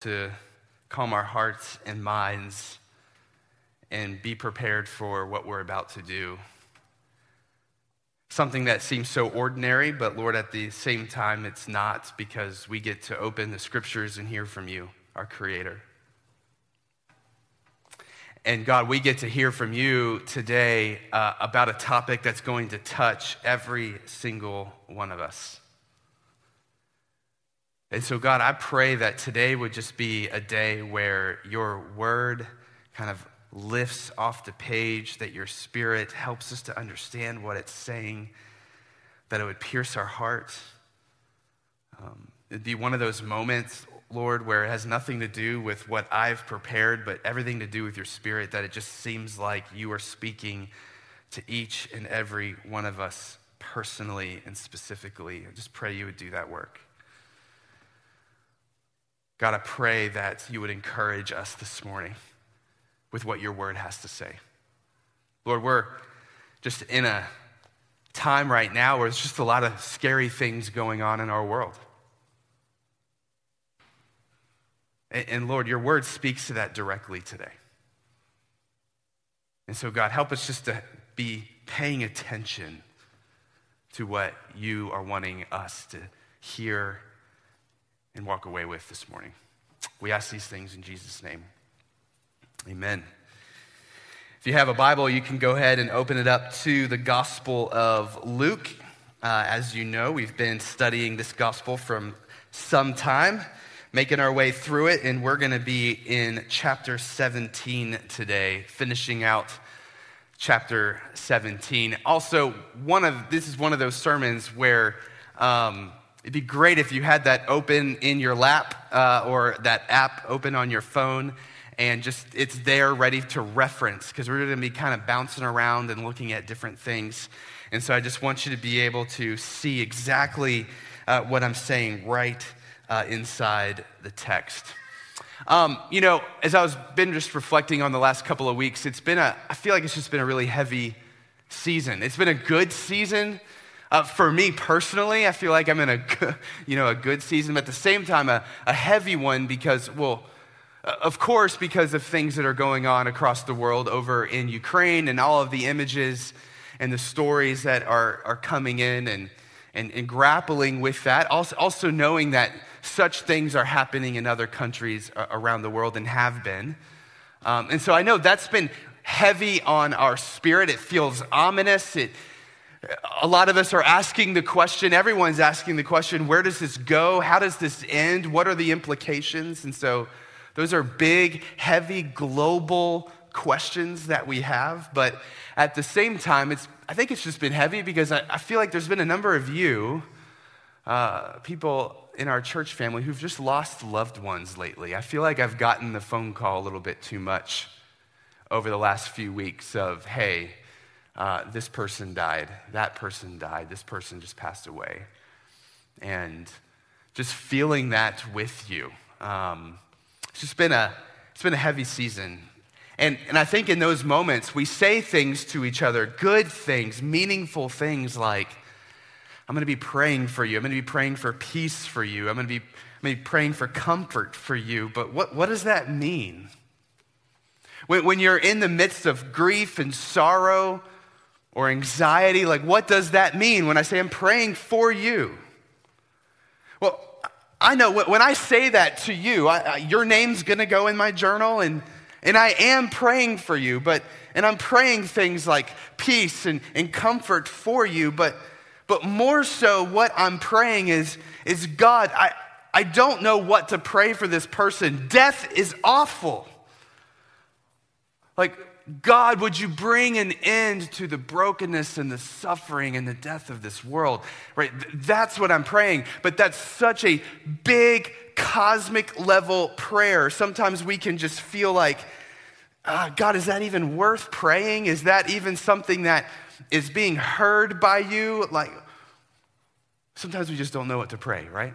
to calm our hearts and minds and be prepared for what we're about to do. Something that seems so ordinary, but Lord, at the same time, it's not because we get to open the scriptures and hear from you, our Creator. And God, we get to hear from you today uh, about a topic that's going to touch every single one of us. And so, God, I pray that today would just be a day where your word kind of lifts off the page, that your spirit helps us to understand what it's saying, that it would pierce our heart. Um, it'd be one of those moments, Lord, where it has nothing to do with what I've prepared, but everything to do with your spirit, that it just seems like you are speaking to each and every one of us personally and specifically. I just pray you would do that work. God, I pray that you would encourage us this morning with what your word has to say. Lord, we're just in a time right now where there's just a lot of scary things going on in our world. And, and Lord, your word speaks to that directly today. And so, God, help us just to be paying attention to what you are wanting us to hear and walk away with this morning. We ask these things in Jesus' name. Amen. If you have a Bible, you can go ahead and open it up to the Gospel of Luke. Uh, as you know, we've been studying this Gospel from some time, making our way through it, and we're going to be in chapter 17 today, finishing out chapter 17. Also, one of this is one of those sermons where um, It'd be great if you had that open in your lap uh, or that app open on your phone and just it's there ready to reference because we're going to be kind of bouncing around and looking at different things. And so I just want you to be able to see exactly uh, what I'm saying right uh, inside the text. Um, you know, as I was been just reflecting on the last couple of weeks, it's been a, I feel like it's just been a really heavy season. It's been a good season uh, for me personally, I feel like I'm in a, you know, a good season, but at the same time, a, a heavy one because, well, uh, of course, because of things that are going on across the world over in Ukraine and all of the images and the stories that are, are coming in and, and, and grappling with that. Also, also knowing that such things are happening in other countries around the world and have been. Um, and so I know that's been heavy on our spirit. It feels ominous. It, a lot of us are asking the question, everyone's asking the question, where does this go? How does this end? What are the implications? And so those are big, heavy, global questions that we have. But at the same time, it's, I think it's just been heavy because I, I feel like there's been a number of you, uh, people in our church family, who've just lost loved ones lately. I feel like I've gotten the phone call a little bit too much over the last few weeks of, hey, uh, this person died, that person died, this person just passed away. And just feeling that with you. Um, it's just been a, it's been a heavy season. And, and I think in those moments, we say things to each other, good things, meaningful things like, I'm going to be praying for you. I'm going to be praying for peace for you. I'm going to be, I'm going to be praying for comfort for you. But what, what does that mean? When, when you're in the midst of grief and sorrow, or anxiety. Like, what does that mean when I say I'm praying for you? Well, I know when I say that to you, I, I, your name's gonna go in my journal, and, and I am praying for you, but, and I'm praying things like peace and, and comfort for you, but, but more so, what I'm praying is, is God, I, I don't know what to pray for this person. Death is awful. Like, God, would you bring an end to the brokenness and the suffering and the death of this world? Right? That's what I'm praying. But that's such a big cosmic level prayer. Sometimes we can just feel like, uh, God, is that even worth praying? Is that even something that is being heard by you? Like, sometimes we just don't know what to pray, right?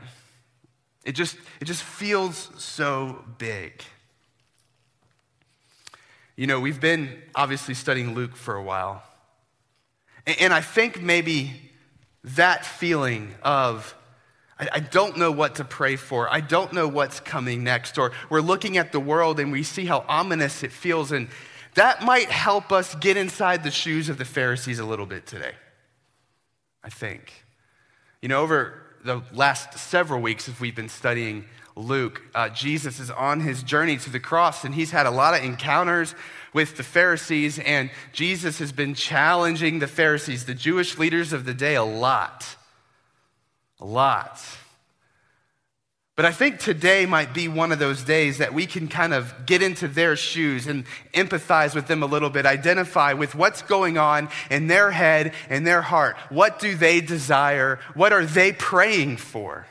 It just, it just feels so big. You know, we've been obviously studying Luke for a while. And I think maybe that feeling of, I, don't know what to pray for. I don't know what's coming next. Or we're looking at the world and we see how ominous it feels. And that might help us get inside the shoes of the Pharisees a little bit today. I think. You know, over the last several weeks, as we've been studying Luke, uh, Jesus is on his journey to the cross, and he's had a lot of encounters with the Pharisees, and Jesus has been challenging the Pharisees, the Jewish leaders of the day, a lot. A lot. But I think today might be one of those days that we can kind of get into their shoes and empathize with them a little bit, identify with what's going on in their head and their heart. What do they desire? What are they praying for?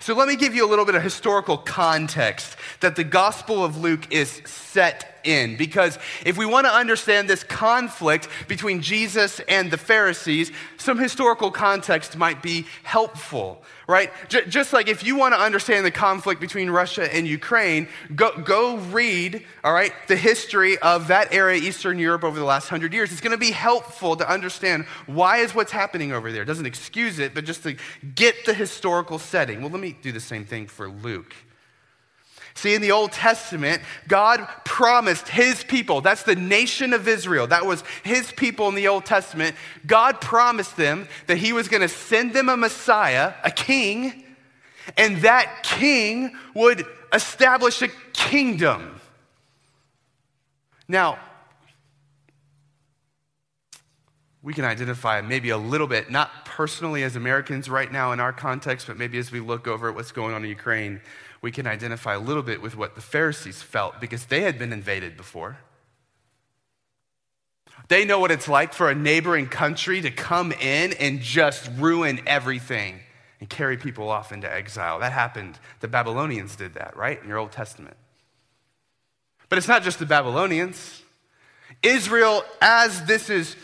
So let me give you a little bit of historical context that the Gospel of Luke is set in. Because if we want to understand this conflict between Jesus and the Pharisees, some historical context might be helpful right? J- just like if you want to understand the conflict between Russia and Ukraine, go, go read, all right, the history of that area, Eastern Europe, over the last hundred years. It's going to be helpful to understand why is what's happening over there. It doesn't excuse it, but just to get the historical setting. Well, let me do the same thing for Luke. See, in the Old Testament, God promised his people, that's the nation of Israel, that was his people in the Old Testament. God promised them that he was going to send them a Messiah, a king, and that king would establish a kingdom. Now, we can identify maybe a little bit, not personally as Americans right now in our context, but maybe as we look over at what's going on in Ukraine we can identify a little bit with what the Pharisees felt because they had been invaded before. They know what it's like for a neighboring country to come in and just ruin everything and carry people off into exile. That happened. The Babylonians did that, right? In your Old Testament. But it's not just the Babylonians. Israel, as this is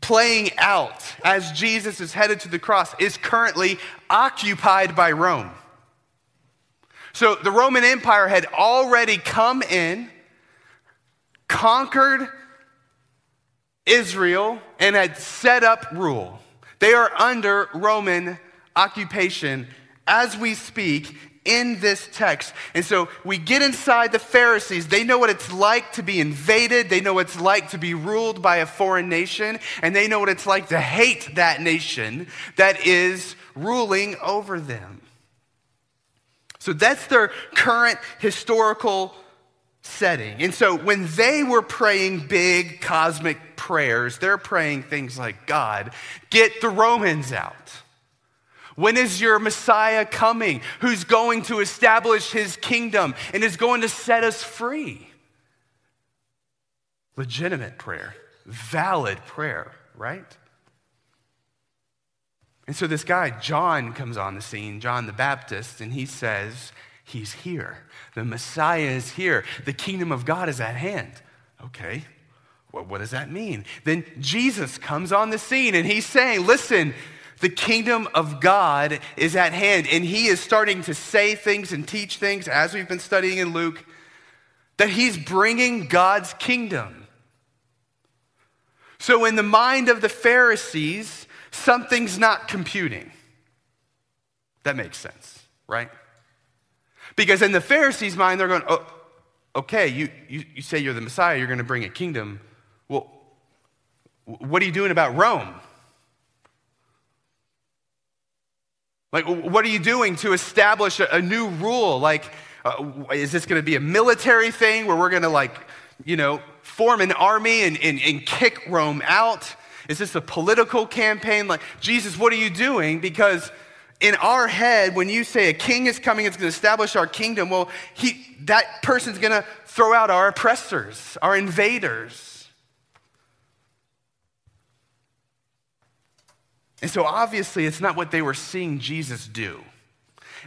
playing out, as Jesus is headed to the cross, is currently occupied by Rome. So the Roman Empire had already come in, conquered Israel, and had set up rule. They are under Roman occupation as we speak in this text. And so we get inside the Pharisees. They know what it's like to be invaded, they know what it's like to be ruled by a foreign nation, and they know what it's like to hate that nation that is ruling over them. So that's their current historical setting. And so when they were praying big cosmic prayers, they're praying things like, God, get the Romans out. When is your Messiah coming who's going to establish his kingdom and is going to set us free? Legitimate prayer, valid prayer, right? And so this guy, John, comes on the scene, John the Baptist, and he says, He's here. The Messiah is here. The kingdom of God is at hand. Okay, well, what does that mean? Then Jesus comes on the scene and he's saying, Listen, the kingdom of God is at hand. And he is starting to say things and teach things, as we've been studying in Luke, that he's bringing God's kingdom. So, in the mind of the Pharisees, something's not computing. That makes sense, right? Because in the Pharisees' mind, they're going, oh, okay, you, you, you say you're the Messiah, you're going to bring a kingdom. Well, what are you doing about Rome? Like, what are you doing to establish a, a new rule? Like, uh, is this going to be a military thing where we're going to, like, you know, form an army and, and, and kick Rome out? Is this a political campaign? Like, Jesus, what are you doing? Because in our head, when you say a king is coming, it's going to establish our kingdom, well, he, that person's going to throw out our oppressors, our invaders. And so obviously, it's not what they were seeing Jesus do.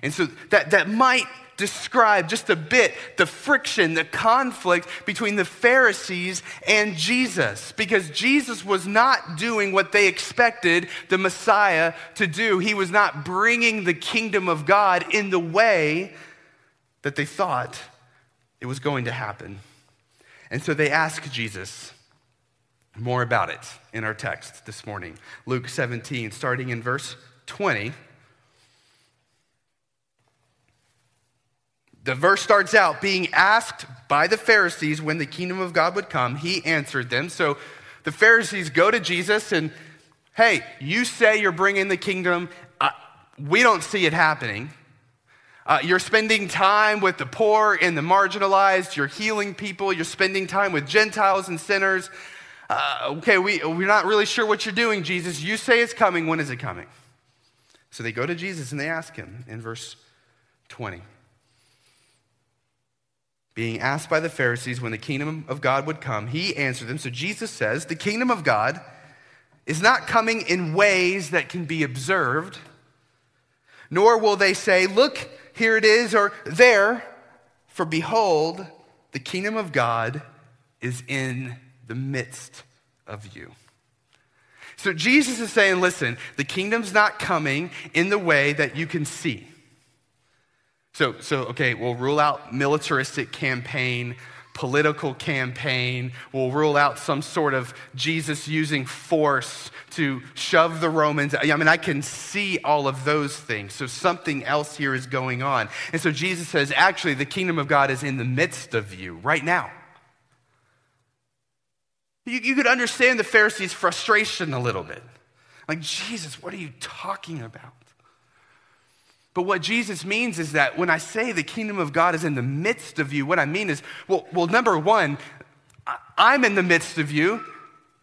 And so that, that might describe just a bit the friction, the conflict between the Pharisees and Jesus, because Jesus was not doing what they expected the Messiah to do. He was not bringing the kingdom of God in the way that they thought it was going to happen. And so they ask Jesus more about it in our text this morning. Luke 17, starting in verse 20. The verse starts out being asked by the Pharisees when the kingdom of God would come. He answered them. So the Pharisees go to Jesus and, hey, you say you're bringing the kingdom. Uh, we don't see it happening. Uh, you're spending time with the poor and the marginalized. You're healing people. You're spending time with Gentiles and sinners. Uh, okay, we, we're not really sure what you're doing, Jesus. You say it's coming. When is it coming? So they go to Jesus and they ask him in verse 20 being asked by the Pharisees when the kingdom of God would come, he answered them. So Jesus says, The kingdom of God is not coming in ways that can be observed, nor will they say, Look, here it is, or there. For behold, the kingdom of God is in the midst of you. So Jesus is saying, listen, the kingdom's not coming in the way that you can see. So, so okay, we'll rule out militaristic campaign, political campaign. We'll rule out some sort of Jesus using force to shove the Romans. I mean, I can see all of those things. So something else here is going on. And so Jesus says, actually, the kingdom of God is in the midst of you right now. You, you could understand the Pharisees' frustration a little bit. Like, Jesus, what are you talking about? But what Jesus means is that when I say the kingdom of God is in the midst of you, what I mean is, well, well number one, I'm in the midst of you.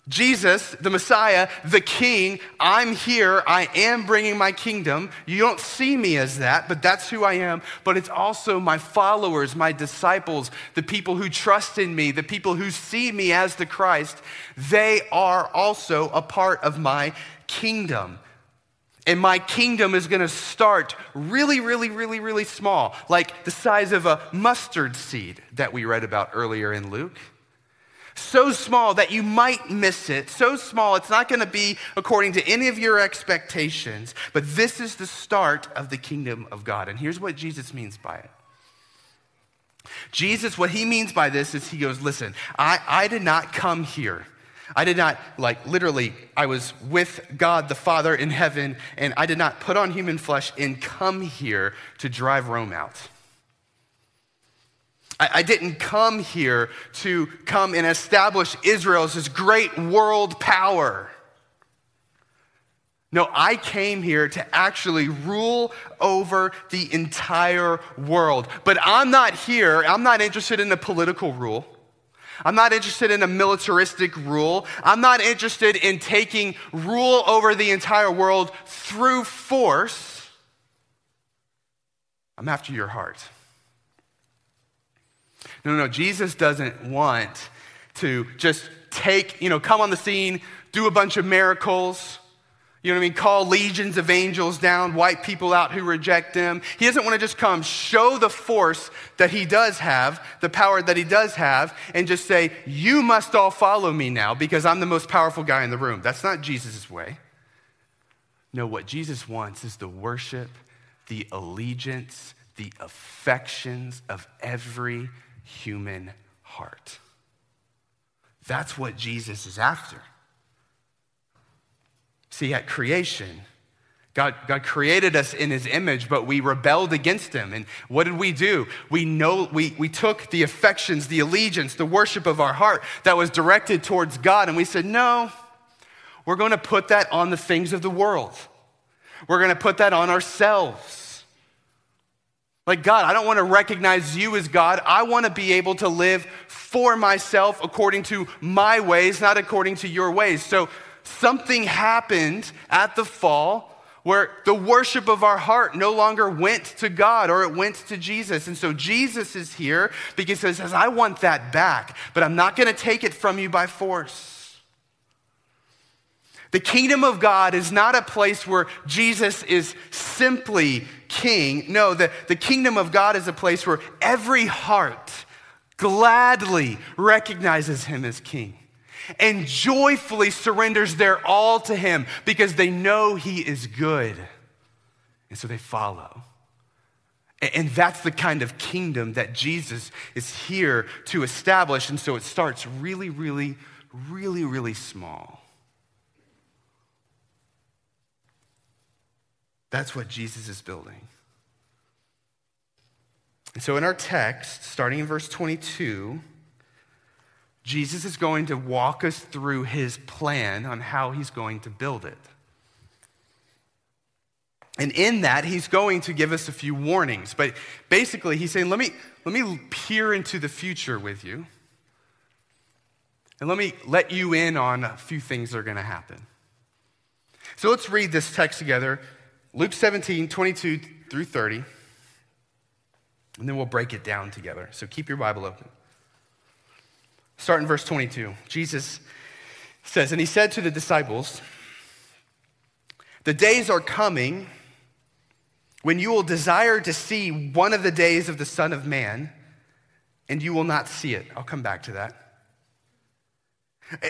Jesus, the Messiah, the King, I'm here. I am bringing my kingdom. You don't see me as that, but that's who I am. But it's also my followers, my disciples, the people who trust in me, the people who see me as the Christ. They are also a part of my kingdom. And my kingdom is going to start really, really, really, really small, like the size of a mustard seed that we read about earlier in Luke. So small that you might miss it. So small, it's not going to be according to any of your expectations. But this is the start of the kingdom of God. And here's what Jesus means by it. Jesus, what he means by this is he goes, Listen, I, I did not come here I did not, like, literally, I was with God the Father in heaven, and I did not put on human flesh and come here to drive Rome out. I, I didn't come here to come and establish Israel as this great world power. No, I came here to actually rule over the entire world. But I'm not here, I'm not interested in the political rule. I'm not interested in a militaristic rule. I'm not interested in taking rule over the entire world through force. I'm after your heart. No, no, no. Jesus doesn't want to just take, you know, come on the scene, do a bunch of miracles, you know what I mean? Call legions of angels down, wipe people out who reject him. He doesn't want to just come show the force that he does have, the power that he does have, and just say, You must all follow me now because I'm the most powerful guy in the room. That's not Jesus' way. No, what Jesus wants is the worship, the allegiance, the affections of every human heart. That's what Jesus is after. See, at creation, God, God created us in his image, but we rebelled against him. And what did we do? We, know, we, we took the affections, the allegiance, the worship of our heart that was directed towards God, and we said, no, we're going to put that on the things of the world. We're going to put that on ourselves. Like, God, I don't want to recognize you as God. I want to be able to live for myself according to my ways, not according to your ways. So, something happened at the fall where the worship of our heart no longer went to God or it went to Jesus. And so Jesus is here because he says, I want that back, but I'm not going to take it from you by force. The kingdom of God is not a place where Jesus is simply king. No, the, the kingdom of God is a place where every heart gladly recognizes him as king and joyfully surrenders their all to him because they know he is good. And so they follow. And that's the kind of kingdom that Jesus is here to establish. And so it starts really, really, really, really small. That's what Jesus is building. And so in our text, starting in verse 22, Jesus is going to walk us through his plan on how he's going to build it. And in that, he's going to give us a few warnings. But basically, he's saying, let me, let me peer into the future with you. And let me let you in on a few things that are going to happen. So let's read this text together Luke 17, 22 through 30. And then we'll break it down together. So keep your Bible open. Start in verse 22. Jesus says, And he said to the disciples, The days are coming when you will desire to see one of the days of the Son of Man, and you will not see it. I'll come back to that.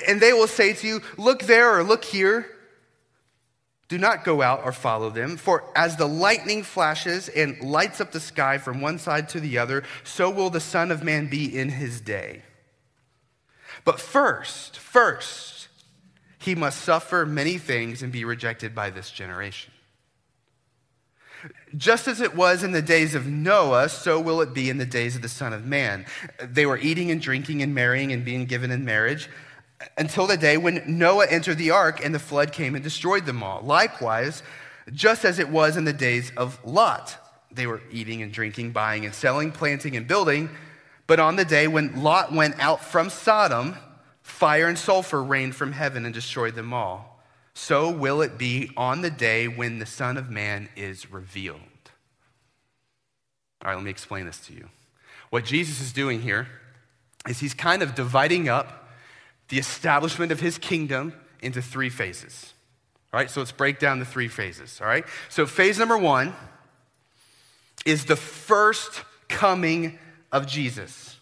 And they will say to you, Look there or look here. Do not go out or follow them, for as the lightning flashes and lights up the sky from one side to the other, so will the Son of Man be in his day. But first, first, he must suffer many things and be rejected by this generation. Just as it was in the days of Noah, so will it be in the days of the Son of Man. They were eating and drinking and marrying and being given in marriage until the day when Noah entered the ark and the flood came and destroyed them all. Likewise, just as it was in the days of Lot, they were eating and drinking, buying and selling, planting and building. But on the day when Lot went out from Sodom, fire and sulfur rained from heaven and destroyed them all so will it be on the day when the Son of Man is revealed. All right, let me explain this to you. What Jesus is doing here is he's kind of dividing up the establishment of his kingdom into three phases. All right, so let's break down the three phases. All right, so phase number one is the first coming of Jesus.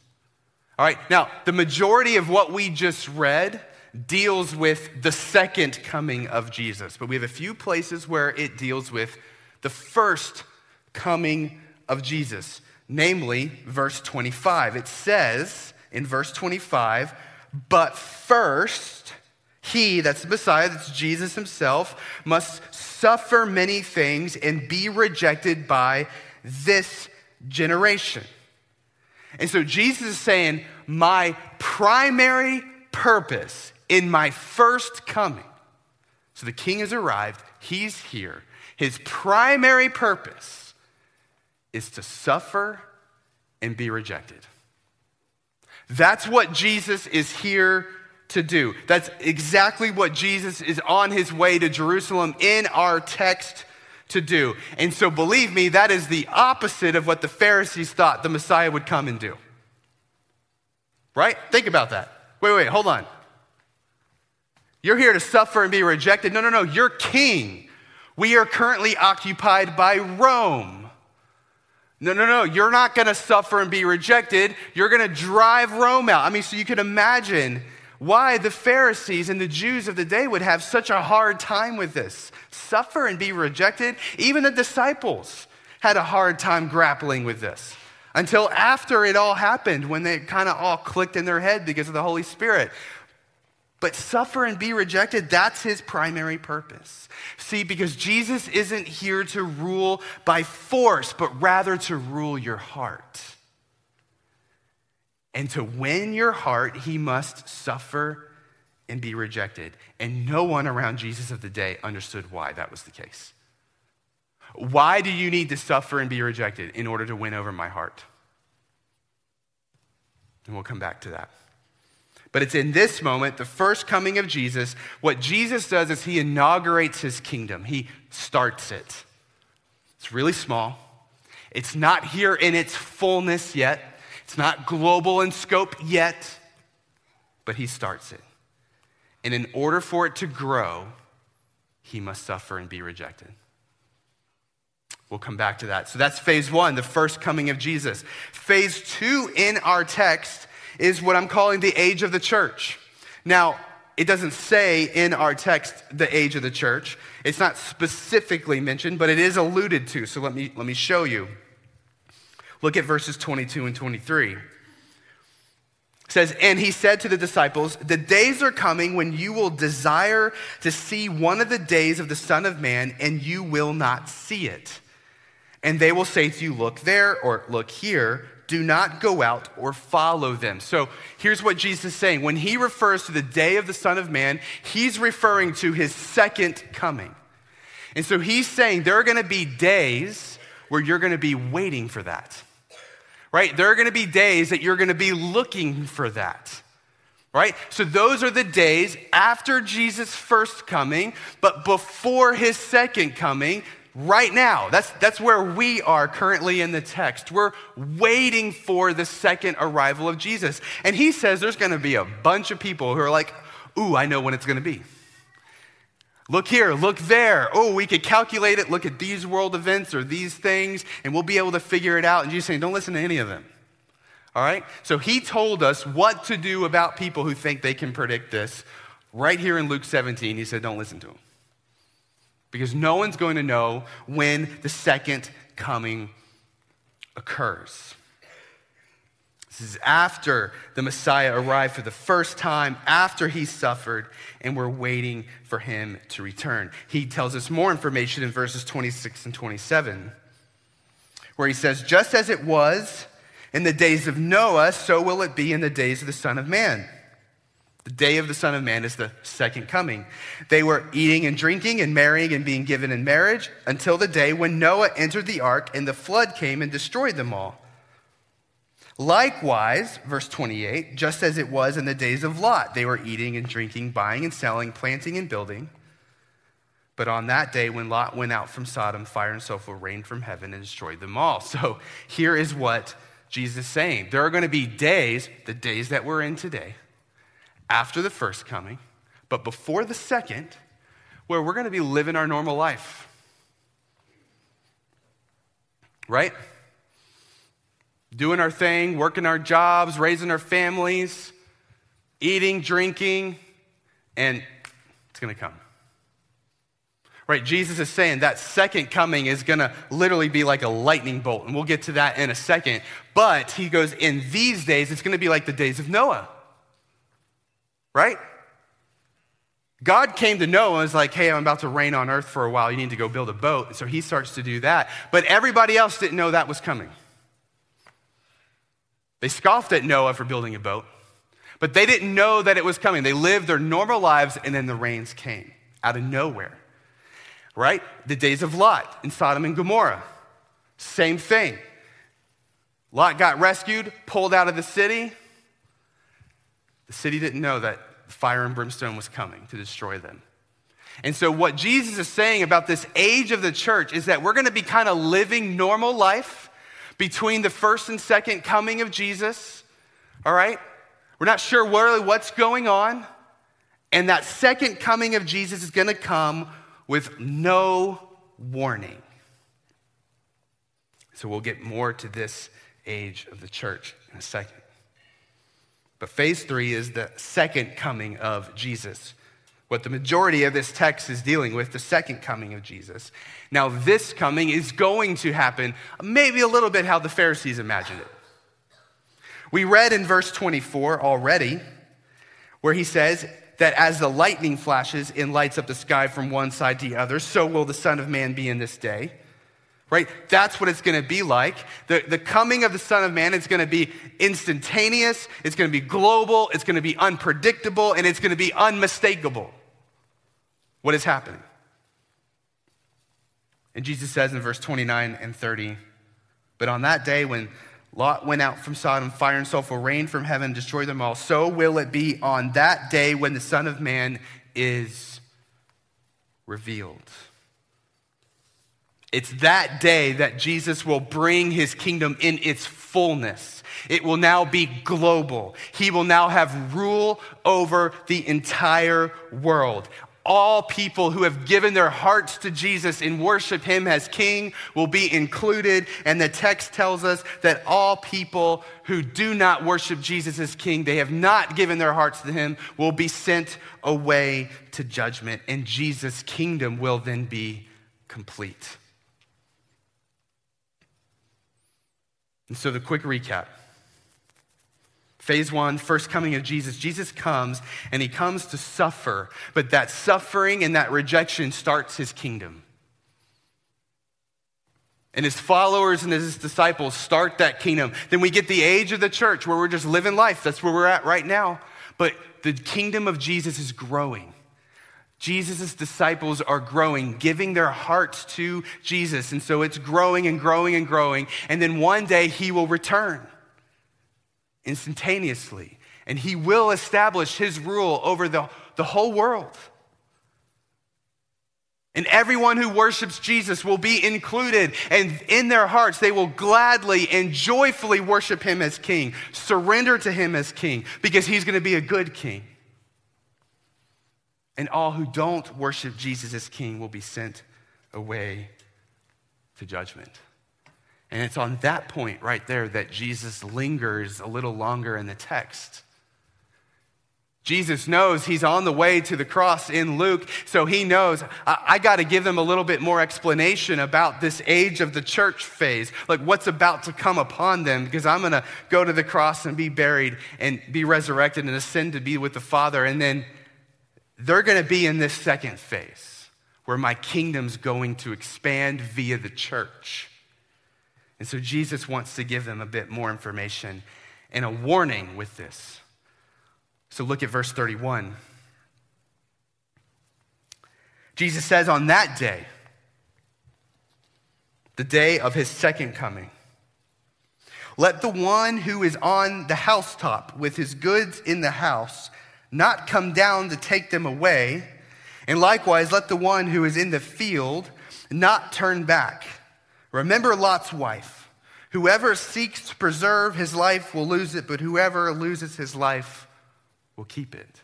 All right, now the majority of what we just read deals with the second coming of Jesus, but we have a few places where it deals with the first coming of Jesus, namely verse 25. It says in verse 25, but first, he, that's the Messiah, that's Jesus himself, must suffer many things and be rejected by this generation. And so Jesus is saying, My primary purpose in my first coming. So the king has arrived, he's here. His primary purpose is to suffer and be rejected. That's what Jesus is here to do. That's exactly what Jesus is on his way to Jerusalem in our text to do. And so, believe me, that is the opposite of what the Pharisees thought the Messiah would come and do. Right? Think about that. Wait, wait, hold on. You're here to suffer and be rejected. No, no, no. You're king. We are currently occupied by Rome. No, no, no. You're not going to suffer and be rejected. You're going to drive Rome out. I mean, so you can imagine why the Pharisees and the Jews of the day would have such a hard time with this. Suffer and be rejected. Even the disciples had a hard time grappling with this until after it all happened when they kind of all clicked in their head because of the Holy Spirit. But suffer and be rejected, that's his primary purpose. See, because Jesus isn't here to rule by force, but rather to rule your heart. And to win your heart, he must suffer and be rejected. And no one around Jesus of the day understood why that was the case. Why do you need to suffer and be rejected in order to win over my heart? And we'll come back to that. But it's in this moment, the first coming of Jesus, what Jesus does is he inaugurates his kingdom, he starts it. It's really small, it's not here in its fullness yet, it's not global in scope yet, but he starts it. And in order for it to grow, he must suffer and be rejected. We'll come back to that. So that's phase one, the first coming of Jesus. Phase two in our text is what I'm calling the age of the church. Now, it doesn't say in our text the age of the church. It's not specifically mentioned, but it is alluded to. So let me, let me show you. Look at verses 22 and 23. It says, And he said to the disciples, The days are coming when you will desire to see one of the days of the Son of Man, and you will not see it and they will say to you, Look there or look here. Do not go out or follow them. So here's what Jesus is saying. When he refers to the day of the Son of Man, he's referring to his second coming. And so he's saying there are going to be days where you're going to be waiting for that. Right? There are going to be days that you're going to be looking for that. Right? So those are the days after Jesus' first coming, but before his second coming, right now. That's, that's where we are currently in the text. We're waiting for the second arrival of Jesus. And he says there's going to be a bunch of people who are like, ooh, I know when it's going to be. Look here, look there. Oh, we could calculate it. Look at these world events or these things, and we'll be able to figure it out. And Jesus saying, don't listen to any of them. All right? So he told us what to do about people who think they can predict this. Right here in Luke 17, he said, don't listen to them because no one's going to know when the second coming occurs. This is after the Messiah arrived for the first time, after he suffered, and we're waiting for him to return. He tells us more information in verses 26 and 27, where he says, Just as it was in the days of Noah, so will it be in the days of the Son of Man. The day of the Son of Man is the second coming. They were eating and drinking and marrying and being given in marriage until the day when Noah entered the ark and the flood came and destroyed them all. Likewise, verse 28, just as it was in the days of Lot, they were eating and drinking, buying and selling, planting and building. But on that day, when Lot went out from Sodom, fire and sulfur rained from heaven and destroyed them all. So here is what Jesus is saying there are going to be days, the days that we're in today after the first coming, but before the second, where we're going to be living our normal life. Right? Doing our thing, working our jobs, raising our families, eating, drinking, and it's going to come. Right? Jesus is saying that second coming is going to literally be like a lightning bolt, and we'll get to that in a second. But he goes, in these days, it's going to be like the days of Noah right? God came to Noah and was like, hey, I'm about to rain on earth for a while. You need to go build a boat. And so he starts to do that. But everybody else didn't know that was coming. They scoffed at Noah for building a boat, but they didn't know that it was coming. They lived their normal lives, and then the rains came out of nowhere. Right? The days of Lot in Sodom and Gomorrah, same thing. Lot got rescued, pulled out of the city. The city didn't know that fire and brimstone was coming to destroy them. And so, what Jesus is saying about this age of the church is that we're going to be kind of living normal life between the first and second coming of Jesus. All right? We're not sure really what's going on. And that second coming of Jesus is going to come with no warning. So, we'll get more to this age of the church in a second. But phase three is the second coming of Jesus. What the majority of this text is dealing with, the second coming of Jesus. Now, this coming is going to happen maybe a little bit how the Pharisees imagined it. We read in verse 24 already, where he says that as the lightning flashes and lights up the sky from one side to the other, so will the Son of Man be in this day right? That's what it's going to be like. The, the coming of the Son of Man is going to be instantaneous, it's going to be global, it's going to be unpredictable, and it's going to be unmistakable. What is happening? And Jesus says in verse 29 and 30, but on that day when Lot went out from Sodom, fire and sulfur rained from heaven, destroyed them all. So will it be on that day when the Son of Man is revealed. It's that day that Jesus will bring his kingdom in its fullness. It will now be global. He will now have rule over the entire world. All people who have given their hearts to Jesus and worship him as king will be included. And the text tells us that all people who do not worship Jesus as king, they have not given their hearts to him, will be sent away to judgment. And Jesus' kingdom will then be complete. And so, the quick recap phase one, first coming of Jesus. Jesus comes and he comes to suffer, but that suffering and that rejection starts his kingdom. and his followers and his disciples start that kingdom. Then we get the age of the church where we're just living life. That's where we're at right now. But the kingdom of Jesus is growing. Jesus' disciples are growing, giving their hearts to Jesus. And so it's growing and growing and growing. And then one day he will return instantaneously. And he will establish his rule over the, the whole world. And everyone who worships Jesus will be included. And in their hearts, they will gladly and joyfully worship him as king, surrender to him as king, because he's going to be a good king. And all who don't worship Jesus as king will be sent away to judgment. And it's on that point right there that Jesus lingers a little longer in the text. Jesus knows he's on the way to the cross in Luke, so he knows I, I got to give them a little bit more explanation about this age of the church phase, like what's about to come upon them, because I'm going to go to the cross and be buried and be resurrected and ascend to be with the Father. And then they're going to be in this second phase where my kingdom's going to expand via the church. And so Jesus wants to give them a bit more information and a warning with this. So look at verse 31. Jesus says, On that day, the day of his second coming, let the one who is on the housetop with his goods in the house not come down to take them away. And likewise, let the one who is in the field not turn back. Remember Lot's wife. Whoever seeks to preserve his life will lose it, but whoever loses his life will keep it.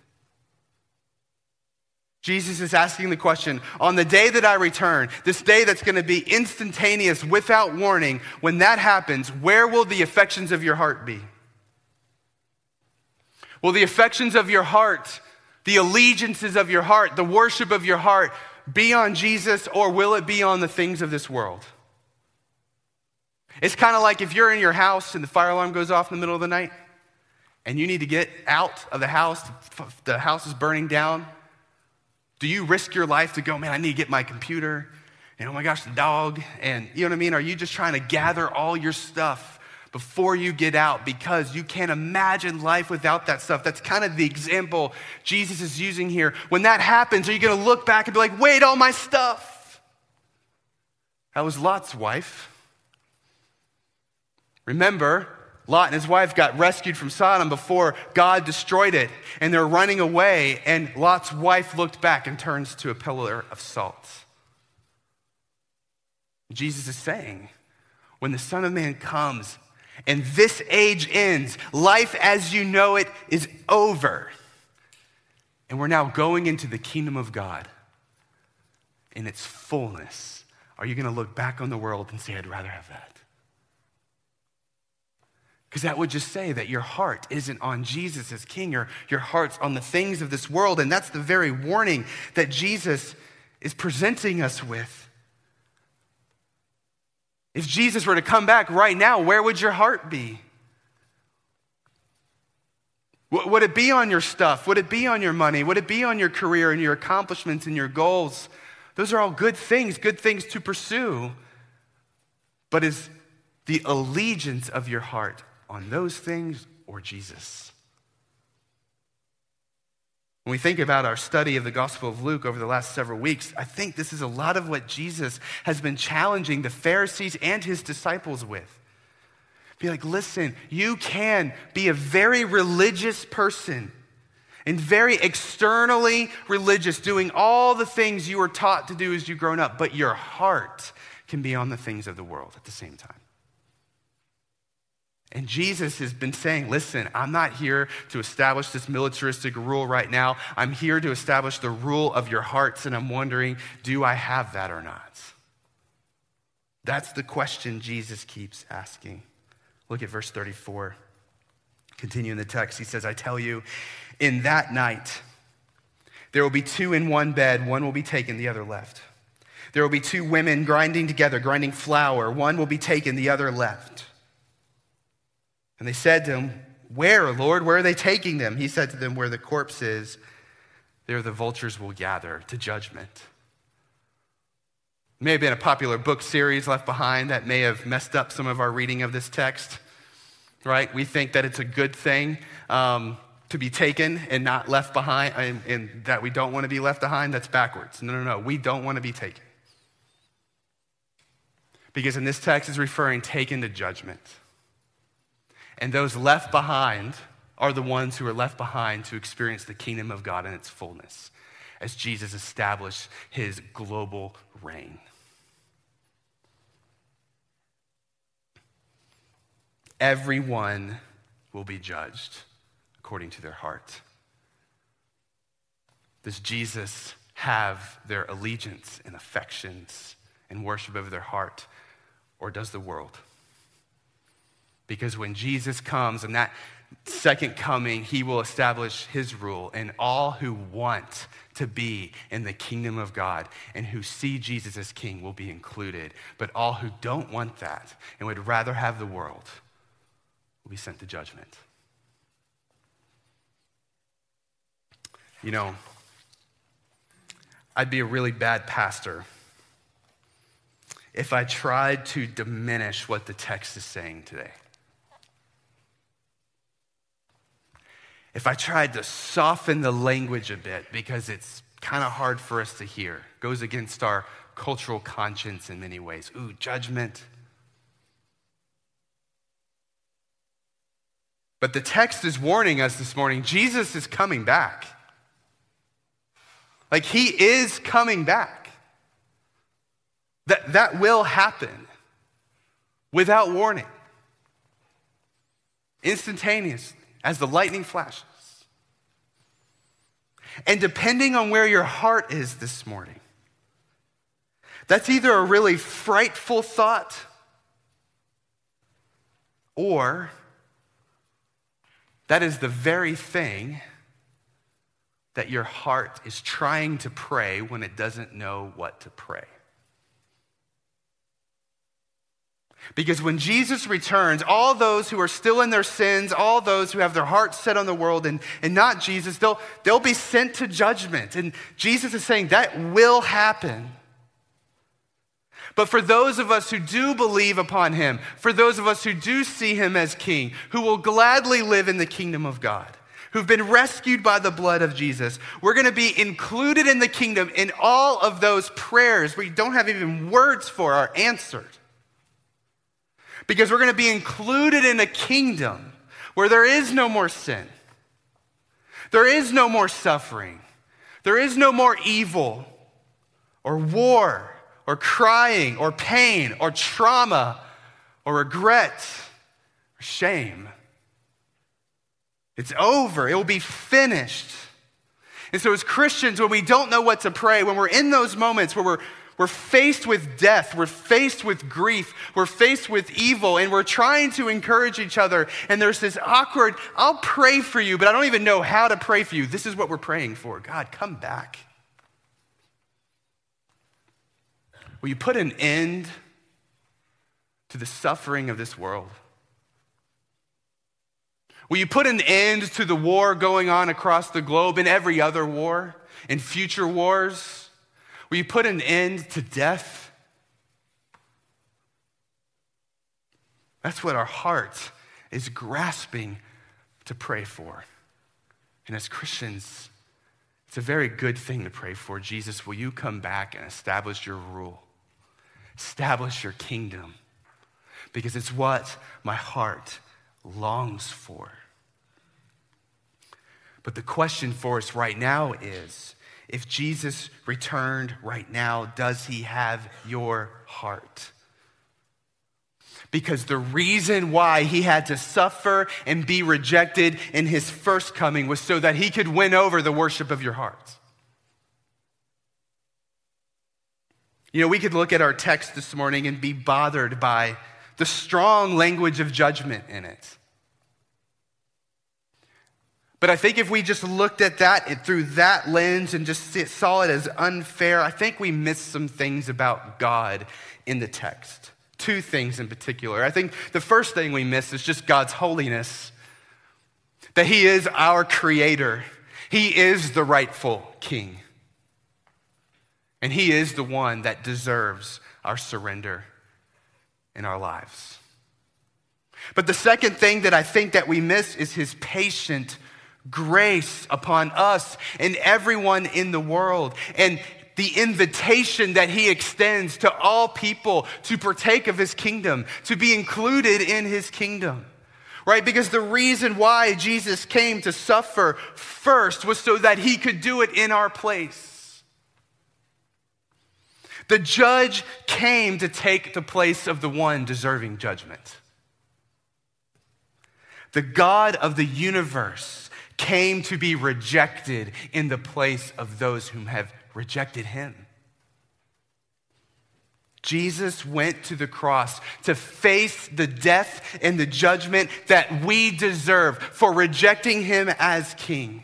Jesus is asking the question on the day that I return, this day that's going to be instantaneous without warning, when that happens, where will the affections of your heart be? Will the affections of your heart, the allegiances of your heart, the worship of your heart be on Jesus or will it be on the things of this world? It's kind of like if you're in your house and the fire alarm goes off in the middle of the night and you need to get out of the house, the house is burning down, do you risk your life to go, man, I need to get my computer, and oh my gosh, the dog, and you know what I mean? Are you just trying to gather all your stuff before you get out because you can't imagine life without that stuff? That's kind of the example Jesus is using here. When that happens, are you going to look back and be like, wait, all my stuff? That was Lot's wife. Remember, Lot and his wife got rescued from Sodom before God destroyed it, and they're running away, and Lot's wife looked back and turns to a pillar of salt. Jesus is saying, when the Son of Man comes and this age ends, life as you know it is over. And we're now going into the kingdom of God in its fullness. Are you going to look back on the world and say, I'd rather have that? Because that would just say that your heart isn't on Jesus as king, or your heart's on the things of this world. And that's the very warning that Jesus is presenting us with. If Jesus were to come back right now, where would your heart be? Would it be on your stuff? Would it be on your money? Would it be on your career and your accomplishments and your goals? Those are all good things, good things to pursue. But is the allegiance of your heart on those things or Jesus. When we think about our study of the Gospel of Luke over the last several weeks, I think this is a lot of what Jesus has been challenging the Pharisees and his disciples with. Be like, listen, you can be a very religious person and very externally religious, doing all the things you were taught to do as you've grown up, but your heart can be on the things of the world at the same time. And Jesus has been saying, listen, I'm not here to establish this militaristic rule right now. I'm here to establish the rule of your hearts, and I'm wondering, do I have that or not? That's the question Jesus keeps asking. Look at verse 34. Continue in the text. He says, I tell you, in that night, there will be two in one bed, one will be taken, the other left. There will be two women grinding together, grinding flour, one will be taken, the other left. And they said to him, Where, Lord? Where are they taking them? He said to them, Where the corpse is, there the vultures will gather to judgment. may have been a popular book series left behind that may have messed up some of our reading of this text, right? We think that it's a good thing um, to be taken and not left behind, and, and that we don't want to be left behind. That's backwards. No, no, no. We don't want to be taken. Because in this text is referring taken to judgment. And those left behind are the ones who are left behind to experience the kingdom of God in its fullness as Jesus established his global reign. Everyone will be judged according to their heart. Does Jesus have their allegiance and affections and worship over their heart, or does the world? Because when Jesus comes and that second coming, he will establish his rule, and all who want to be in the kingdom of God and who see Jesus as king will be included. But all who don't want that and would rather have the world will be sent to judgment. You know, I'd be a really bad pastor if I tried to diminish what the text is saying today. If I tried to soften the language a bit because it's kind of hard for us to hear, goes against our cultural conscience in many ways. Ooh, judgment. But the text is warning us this morning Jesus is coming back. Like he is coming back. That, that will happen without warning, instantaneously as the lightning flashes. And depending on where your heart is this morning, that's either a really frightful thought or that is the very thing that your heart is trying to pray when it doesn't know what to pray. Because when Jesus returns, all those who are still in their sins, all those who have their hearts set on the world and, and not Jesus, they'll, they'll be sent to judgment. And Jesus is saying that will happen. But for those of us who do believe upon him, for those of us who do see him as king, who will gladly live in the kingdom of God, who've been rescued by the blood of Jesus, we're going to be included in the kingdom in all of those prayers we don't have even words for are answered because we're going to be included in a kingdom where there is no more sin, there is no more suffering, there is no more evil or war or crying or pain or trauma or regret or shame. It's over. It will be finished. And so, as Christians, when we don't know what to pray, when we're in those moments where we're we're faced with death. We're faced with grief. We're faced with evil, and we're trying to encourage each other. And there's this awkward, I'll pray for you, but I don't even know how to pray for you. This is what we're praying for God, come back. Will you put an end to the suffering of this world? Will you put an end to the war going on across the globe and every other war and future wars? Will you put an end to death? That's what our heart is grasping to pray for. And as Christians, it's a very good thing to pray for. Jesus, will you come back and establish your rule? Establish your kingdom. Because it's what my heart longs for. But the question for us right now is if Jesus returned right now, does he have your heart? Because the reason why he had to suffer and be rejected in his first coming was so that he could win over the worship of your hearts. You know, we could look at our text this morning and be bothered by the strong language of judgment in it. But I think if we just looked at that through that lens and just saw it as unfair, I think we missed some things about God in the text. Two things in particular. I think the first thing we miss is just God's holiness, that He is our creator, He is the rightful king. And He is the one that deserves our surrender in our lives. But the second thing that I think that we miss is His patient grace upon us and everyone in the world. And the invitation that he extends to all people to partake of his kingdom, to be included in his kingdom. Right? Because the reason why Jesus came to suffer first was so that he could do it in our place. The judge came to take the place of the one deserving judgment. The God of the universe came to be rejected in the place of those whom have rejected him. Jesus went to the cross to face the death and the judgment that we deserve for rejecting him as king.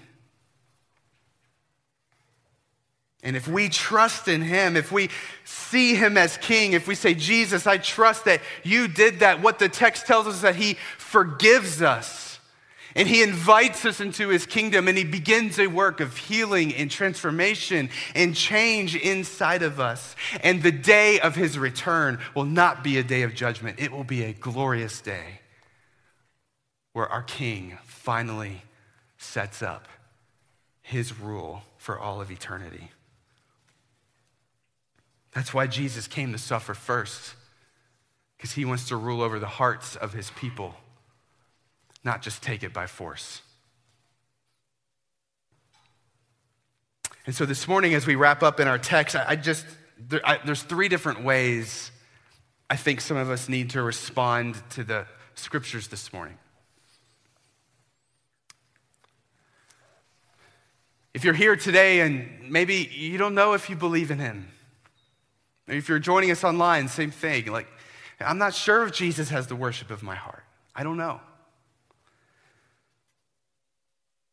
And if we trust in him, if we see him as king, if we say, Jesus, I trust that you did that, what the text tells us is that he forgives us and he invites us into his kingdom and he begins a work of healing and transformation and change inside of us. And the day of his return will not be a day of judgment, it will be a glorious day where our king finally sets up his rule for all of eternity. That's why Jesus came to suffer first, because he wants to rule over the hearts of his people not just take it by force. And so this morning, as we wrap up in our text, I, just, there, I, there's three different ways I think some of us need to respond to the scriptures this morning. If you're here today and maybe you don't know if you believe in him, if you're joining us online, same thing. Like, I'm not sure if Jesus has the worship of my heart. I don't know.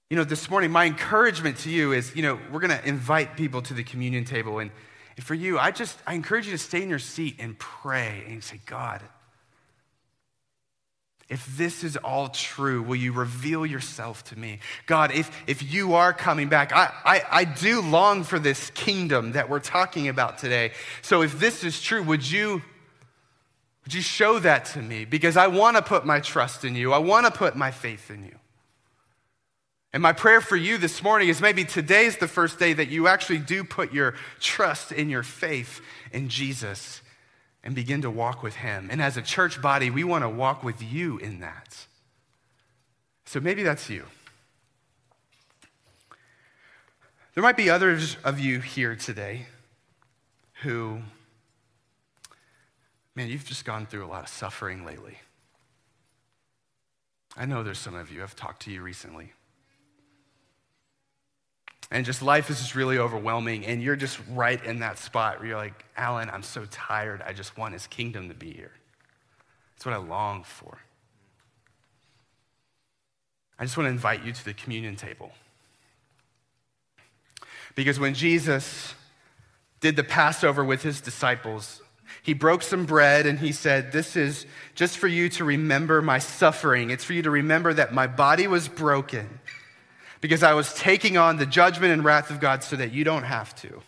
You know, this morning, my encouragement to you is, you know, we're going to invite people to the communion table. And, for you, I just, I encourage you to stay in your seat and pray and say, God, if this is all true, will you reveal yourself to me? God, if, if you are coming back, I, I, I do long for this kingdom that we're talking about today. So if this is true, would you, would you show that to me? Because I want to put my trust in you, I want to put my faith in you. And my prayer for you this morning is maybe today's the first day that you actually do put your trust in your faith in Jesus and begin to walk with Him. And as a church body, we want to walk with you in that. So maybe that's you. There might be others of you here today who, man, you've just gone through a lot of suffering lately. I know there's some of you, I've talked to you recently and just life is just really overwhelming and you're just right in that spot where you're like alan i'm so tired. I just want his kingdom to be here. That's what i long for. I just want to invite you to the communion table. Because when jesus did the passover with his disciples he broke some bread and he said this is just for you to remember my suffering. It's for you to remember that my body was broken because I was taking on the judgment and wrath of God so that you don't have to.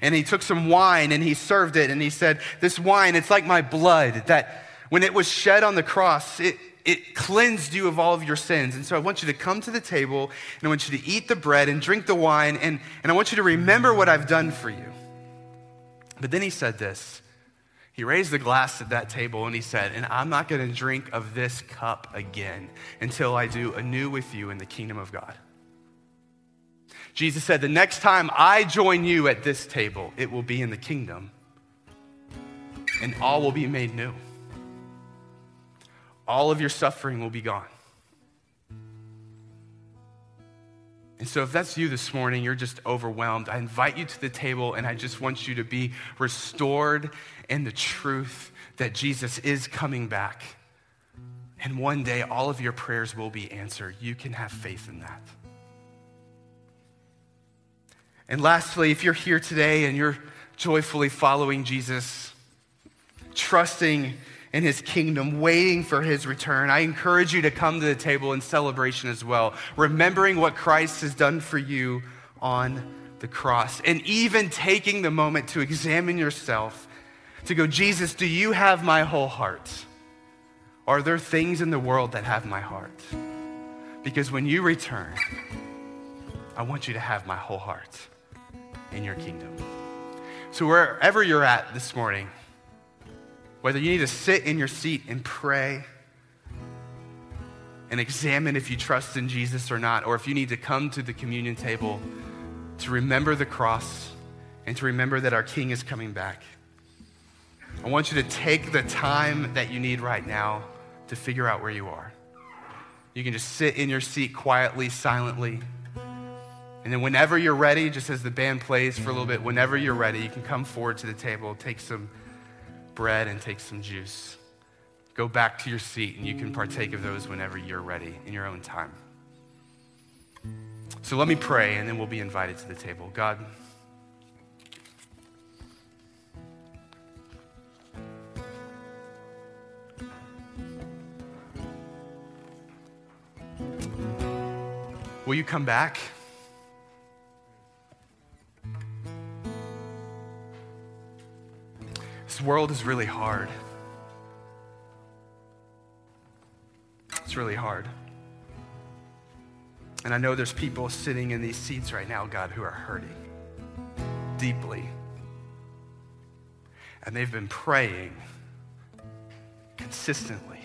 And he took some wine and he served it and he said, This wine, it's like my blood that when it was shed on the cross, it, it cleansed you of all of your sins. And so I want you to come to the table and I want you to eat the bread and drink the wine and, and I want you to remember what I've done for you. But then he said this. He raised the glass at that table and he said, And I'm not going to drink of this cup again until I do anew with you in the kingdom of God. Jesus said, The next time I join you at this table, it will be in the kingdom, and all will be made new. All of your suffering will be gone. And so, if that's you this morning, you're just overwhelmed, I invite you to the table and I just want you to be restored in the truth that Jesus is coming back. And one day, all of your prayers will be answered. You can have faith in that. And lastly, if you're here today and you're joyfully following Jesus, trusting in his kingdom, waiting for his return, I encourage you to come to the table in celebration as well, remembering what Christ has done for you on the cross, and even taking the moment to examine yourself, to go, Jesus, do you have my whole heart? Are there things in the world that have my heart? Because when you return, I want you to have my whole heart in your kingdom. So, wherever you're at this morning, whether you need to sit in your seat and pray and examine if you trust in Jesus or not, or if you need to come to the communion table to remember the cross and to remember that our King is coming back. I want you to take the time that you need right now to figure out where you are. You can just sit in your seat quietly, silently. And then, whenever you're ready, just as the band plays for a little bit, whenever you're ready, you can come forward to the table, take some bread, and take some juice. Go back to your seat, and you can partake of those whenever you're ready in your own time. So let me pray, and then we'll be invited to the table. God, will you come back? This world is really hard. It's really hard. And I know there's people sitting in these seats right now, God, who are hurting deeply. And they've been praying consistently.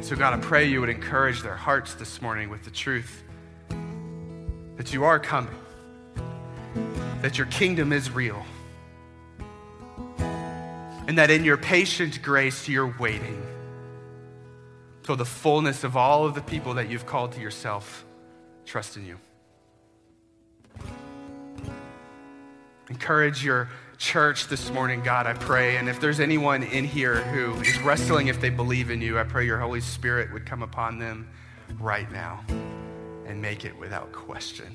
So, God, I pray you would encourage their hearts this morning with the truth that you are coming, that your kingdom is real, and that in your patient grace you're waiting till the fullness of all of the people that you've called to yourself trust in you. Encourage your church this morning, God, I pray. And if there's anyone in here who is wrestling if they believe in you, I pray your Holy Spirit would come upon them right now and make it without question.